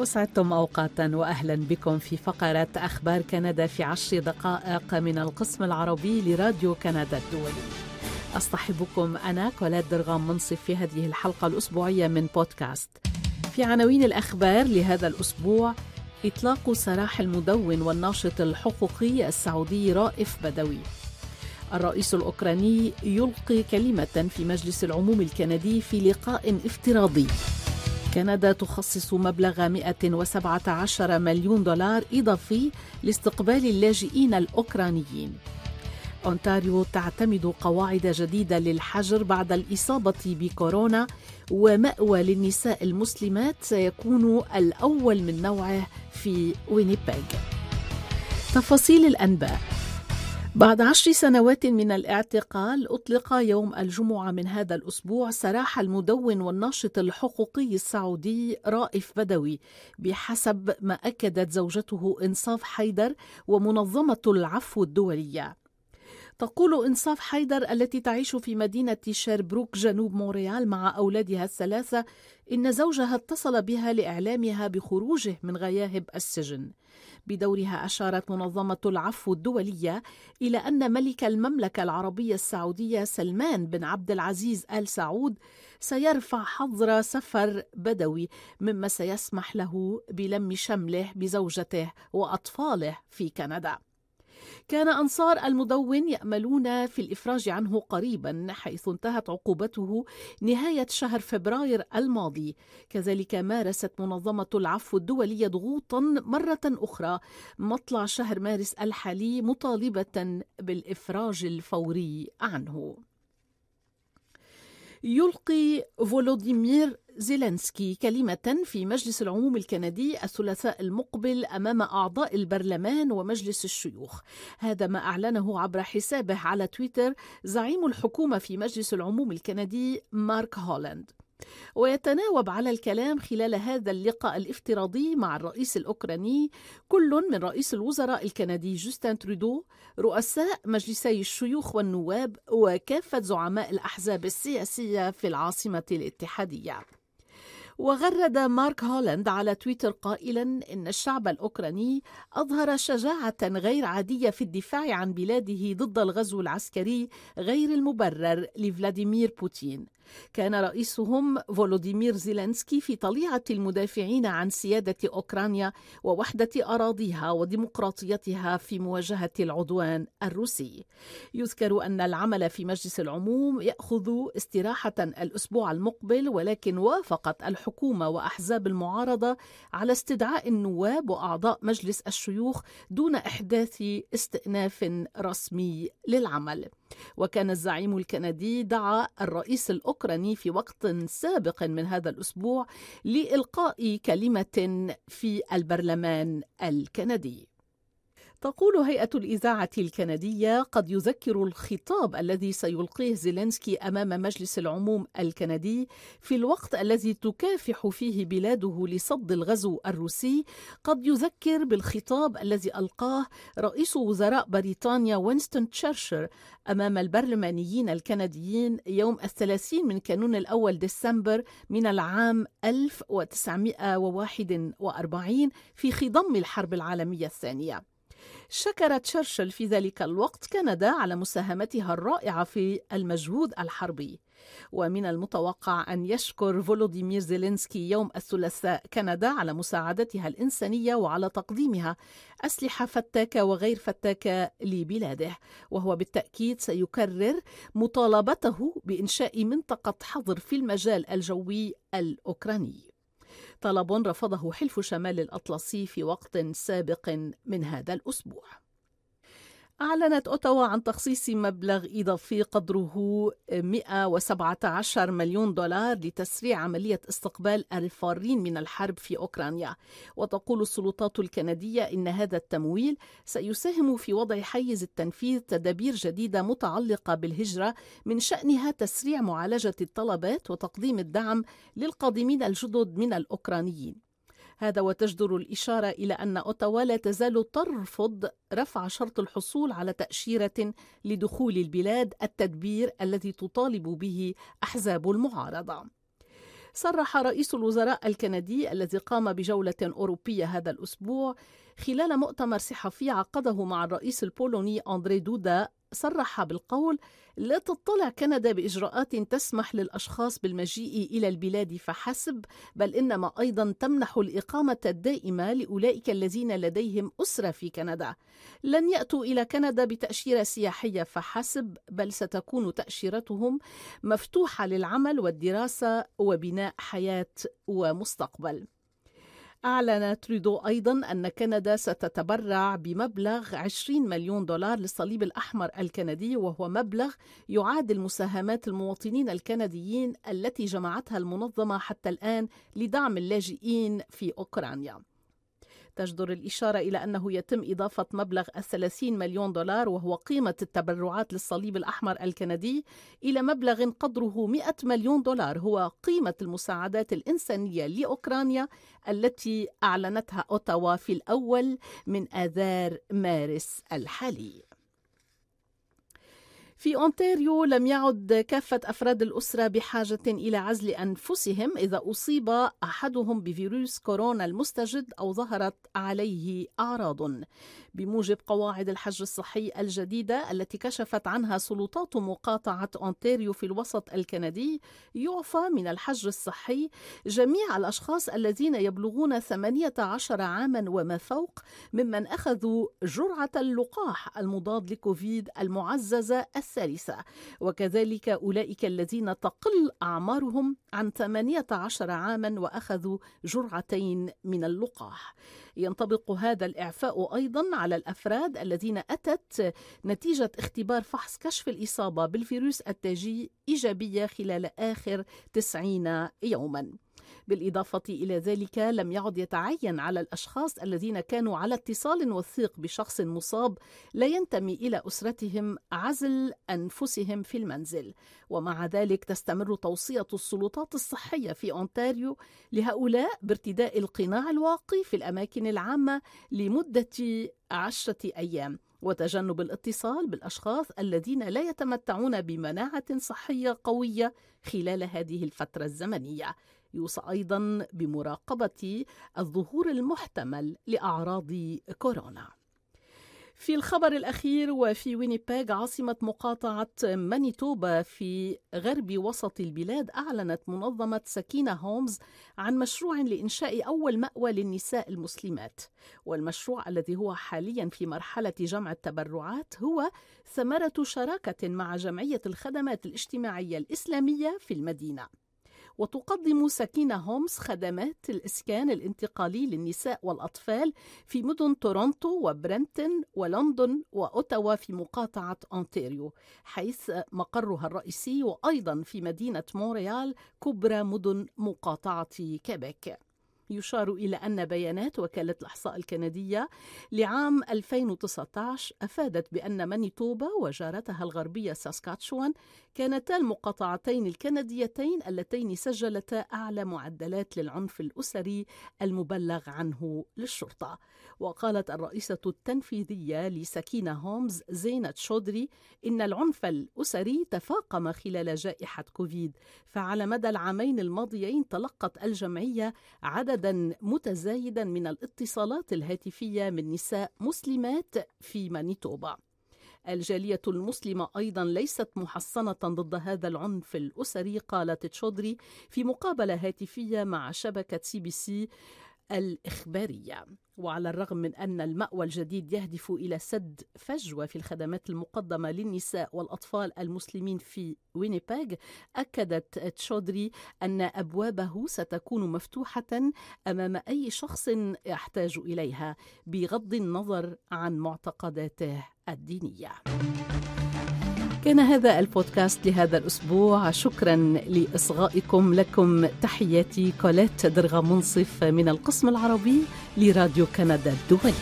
وسعدتم أوقاتا وأهلا بكم في فقرة أخبار كندا في عشر دقائق من القسم العربي لراديو كندا الدولي. أصطحبكم أنا كولاد درغام منصف في هذه الحلقة الأسبوعية من بودكاست. في عناوين الأخبار لهذا الأسبوع إطلاق سراح المدون والناشط الحقوقي السعودي رائف بدوي. الرئيس الأوكراني يلقي كلمة في مجلس العموم الكندي في لقاء افتراضي. كندا تخصص مبلغ 117 مليون دولار إضافي لاستقبال اللاجئين الأوكرانيين. أونتاريو تعتمد قواعد جديدة للحجر بعد الإصابة بكورونا ومأوى للنساء المسلمات سيكون الأول من نوعه في وينيبيغ. تفاصيل الأنباء. بعد عشر سنوات من الاعتقال أطلق يوم الجمعة من هذا الأسبوع سراح المدون والناشط الحقوقي السعودي رائف بدوي بحسب ما أكدت زوجته إنصاف حيدر ومنظمة العفو الدولية. تقول إنصاف حيدر التي تعيش في مدينة شيربروك جنوب مونريال مع أولادها الثلاثة إن زوجها اتصل بها لإعلامها بخروجه من غياهب السجن. بدورها أشارت منظمة العفو الدولية إلى أن ملك المملكة العربية السعودية سلمان بن عبد العزيز آل سعود سيرفع حظر سفر بدوي مما سيسمح له بلم شمله بزوجته وأطفاله في كندا. كان أنصار المدون يأملون في الإفراج عنه قريبا حيث انتهت عقوبته نهاية شهر فبراير الماضي. كذلك مارست منظمة العفو الدولية ضغوطا مرة أخرى مطلع شهر مارس الحالي مطالبة بالإفراج الفوري عنه. يلقي فولوديمير زيلينسكي كلمة في مجلس العموم الكندي الثلاثاء المقبل أمام أعضاء البرلمان ومجلس الشيوخ. هذا ما أعلنه عبر حسابه على تويتر زعيم الحكومة في مجلس العموم الكندي مارك هولاند. ويتناوب على الكلام خلال هذا اللقاء الافتراضي مع الرئيس الأوكراني كل من رئيس الوزراء الكندي جوستن ترودو رؤساء مجلسي الشيوخ والنواب وكافة زعماء الأحزاب السياسية في العاصمة الاتحادية. وغرد مارك هولاند على تويتر قائلا إن الشعب الأوكراني أظهر شجاعة غير عادية في الدفاع عن بلاده ضد الغزو العسكري غير المبرر لفلاديمير بوتين. كان رئيسهم فولوديمير زيلينسكي في طليعة المدافعين عن سيادة أوكرانيا ووحدة أراضيها وديمقراطيتها في مواجهة العدوان الروسي. يذكر أن العمل في مجلس العموم يأخذ استراحة الأسبوع المقبل ولكن وافقت الحكومة وأحزاب المعارضة على استدعاء النواب وأعضاء مجلس الشيوخ دون إحداث استئناف رسمي للعمل. وكان الزعيم الكندي دعا الرئيس الأوكراني في وقت سابق من هذا الأسبوع لإلقاء كلمة في البرلمان الكندي. تقول هيئة الإذاعة الكندية قد يذكر الخطاب الذي سيلقيه زيلينسكي أمام مجلس العموم الكندي في الوقت الذي تكافح فيه بلاده لصد الغزو الروسي. قد يذكر بالخطاب الذي ألقاه رئيس وزراء بريطانيا وينستون تشرشر أمام البرلمانيين الكنديين يوم الثلاثين من كانون الأول ديسمبر من العام 1941 في خضم الحرب العالمية الثانية. شكر تشرشل في ذلك الوقت كندا على مساهمتها الرائعة في المجهود الحربي. ومن المتوقع أن يشكر فولوديمير زيلينسكي يوم الثلاثاء كندا على مساعدتها الإنسانية وعلى تقديمها أسلحة فتاكة وغير فتاكة لبلاده. وهو بالتأكيد سيكرر مطالبته بإنشاء منطقة حظر في المجال الجوي الأوكراني. طلب رفضه حلف شمال الأطلسي في وقت سابق من هذا الأسبوع. أعلنت أوتاوا عن تخصيص مبلغ إضافي قدره 117 مليون دولار لتسريع عملية استقبال الفارين من الحرب في أوكرانيا. وتقول السلطات الكندية إن هذا التمويل سيساهم في وضع حيز التنفيذ تدابير جديدة متعلقة بالهجرة من شأنها تسريع معالجة الطلبات وتقديم الدعم للقادمين الجدد من الأوكرانيين. هذا وتجدر الإشارة إلى أن أوتاوا لا تزال ترفض رفع شرط الحصول على تأشيرة لدخول البلاد التدبير الذي تطالب به أحزاب المعارضة. صرح رئيس الوزراء الكندي الذي قام بجولة أوروبية هذا الأسبوع خلال مؤتمر صحفي عقده مع الرئيس البولوني أندري دودا صرح بالقول لا تطلع كندا بإجراءات تسمح للأشخاص بالمجيء إلى البلاد فحسب بل إنما أيضا تمنح الإقامة الدائمة لأولئك الذين لديهم أسرة في كندا. لن يأتوا إلى كندا بتأشيرة سياحية فحسب بل ستكون تأشيرتهم مفتوحة للعمل والدراسة وبناء حياة ومستقبل. أعلن ترودو أيضا أن كندا ستتبرع بمبلغ 20 مليون دولار للصليب الأحمر الكندي وهو مبلغ يعادل مساهمات المواطنين الكنديين التي جمعتها المنظمة حتى الآن لدعم اللاجئين في أوكرانيا. تجدر الإشارة إلى أنه يتم إضافة مبلغ الثلاثين مليون دولار وهو قيمة التبرعات للصليب الأحمر الكندي إلى مبلغ قدره 100 مليون دولار هو قيمة المساعدات الإنسانية لأوكرانيا التي أعلنتها أوتاوا في الأول من آذار مارس الحالي. في أونتاريو لم يعد كافة أفراد الأسرة بحاجة إلى عزل أنفسهم إذا أصيب أحدهم بفيروس كورونا المستجد أو ظهرت عليه أعراض. بموجب قواعد الحجر الصحي الجديدة التي كشفت عنها سلطات مقاطعة أونتاريو في الوسط الكندي يعفى من الحجر الصحي جميع الأشخاص الذين يبلغون 18 عاما وما فوق ممن أخذوا جرعة اللقاح المضاد لكوفيد المعززة الثالثة وكذلك أولئك الذين تقل أعمارهم عن 18 عاما وأخذوا جرعتين من اللقاح. ينطبق هذا الإعفاء أيضا على الأفراد الذين أتت نتيجة اختبار فحص كشف الإصابة بالفيروس التاجي إيجابية خلال آخر 90 يوماً. بالإضافة إلى ذلك لم يعد يتعين على الأشخاص الذين كانوا على اتصال وثيق بشخص مصاب لا ينتمي إلى أسرتهم عزل أنفسهم في المنزل. ومع ذلك تستمر توصية السلطات الصحية في أونتاريو لهؤلاء بارتداء القناع الواقي في الأماكن العامة لمدة عشرة أيام. وتجنب الاتصال بالأشخاص الذين لا يتمتعون بمناعة صحية قوية خلال هذه الفترة الزمنية. يوصى أيضا بمراقبة الظهور المحتمل لأعراض كورونا. في الخبر الأخير وفي وينيبيغ عاصمة مقاطعة مانيتوبا في غرب وسط البلاد أعلنت منظمة سكينة هومز عن مشروع لإنشاء أول مأوى للنساء المسلمات. والمشروع الذي هو حاليا في مرحلة جمع التبرعات هو ثمرة شراكة مع جمعية الخدمات الاجتماعية الإسلامية في المدينة. وتقدم سكينة هومز خدمات الإسكان الانتقالي للنساء والأطفال في مدن تورونتو وبرامبتون ولندن وأوتاوا في مقاطعة أونتاريو حيث مقرها الرئيسي وأيضا في مدينة مونريال كبرى مدن مقاطعة كيبيك. يشار إلى أن بيانات وكالة الإحصاء الكندية لعام 2019 أفادت بأن مانيتوبا وجارتها الغربية ساسكاتشوان كانتا المقاطعتين الكنديتين اللتين سجلتا أعلى معدلات للعنف الأسري المبلغ عنه للشرطة. وقالت الرئيسة التنفيذية لسكينة هومز زينة شودري إن العنف الأسري تفاقم خلال جائحة كوفيد فعلى مدى العامين الماضيين تلقت الجمعية عددا متزايدا من الاتصالات الهاتفية من نساء مسلمات في مانيتوبا. الجالية المسلمة أيضا ليست محصنة ضد هذا العنف الأسري قالت تشودري في مقابلة هاتفية مع شبكة CBC. الإخبارية. وعلى الرغم من أن المأوى الجديد يهدف إلى سد فجوة في الخدمات المقدمة للنساء والأطفال المسلمين في وينيبيغ أكدت تشودري أن أبوابه ستكون مفتوحة أمام أي شخص يحتاج إليها بغض النظر عن معتقداته الدينية. كان هذا البودكاست لهذا الأسبوع. شكرا لإصغائكم لكم. تحياتي كوليت درغا منصف من القسم العربي لراديو كندا الدولي.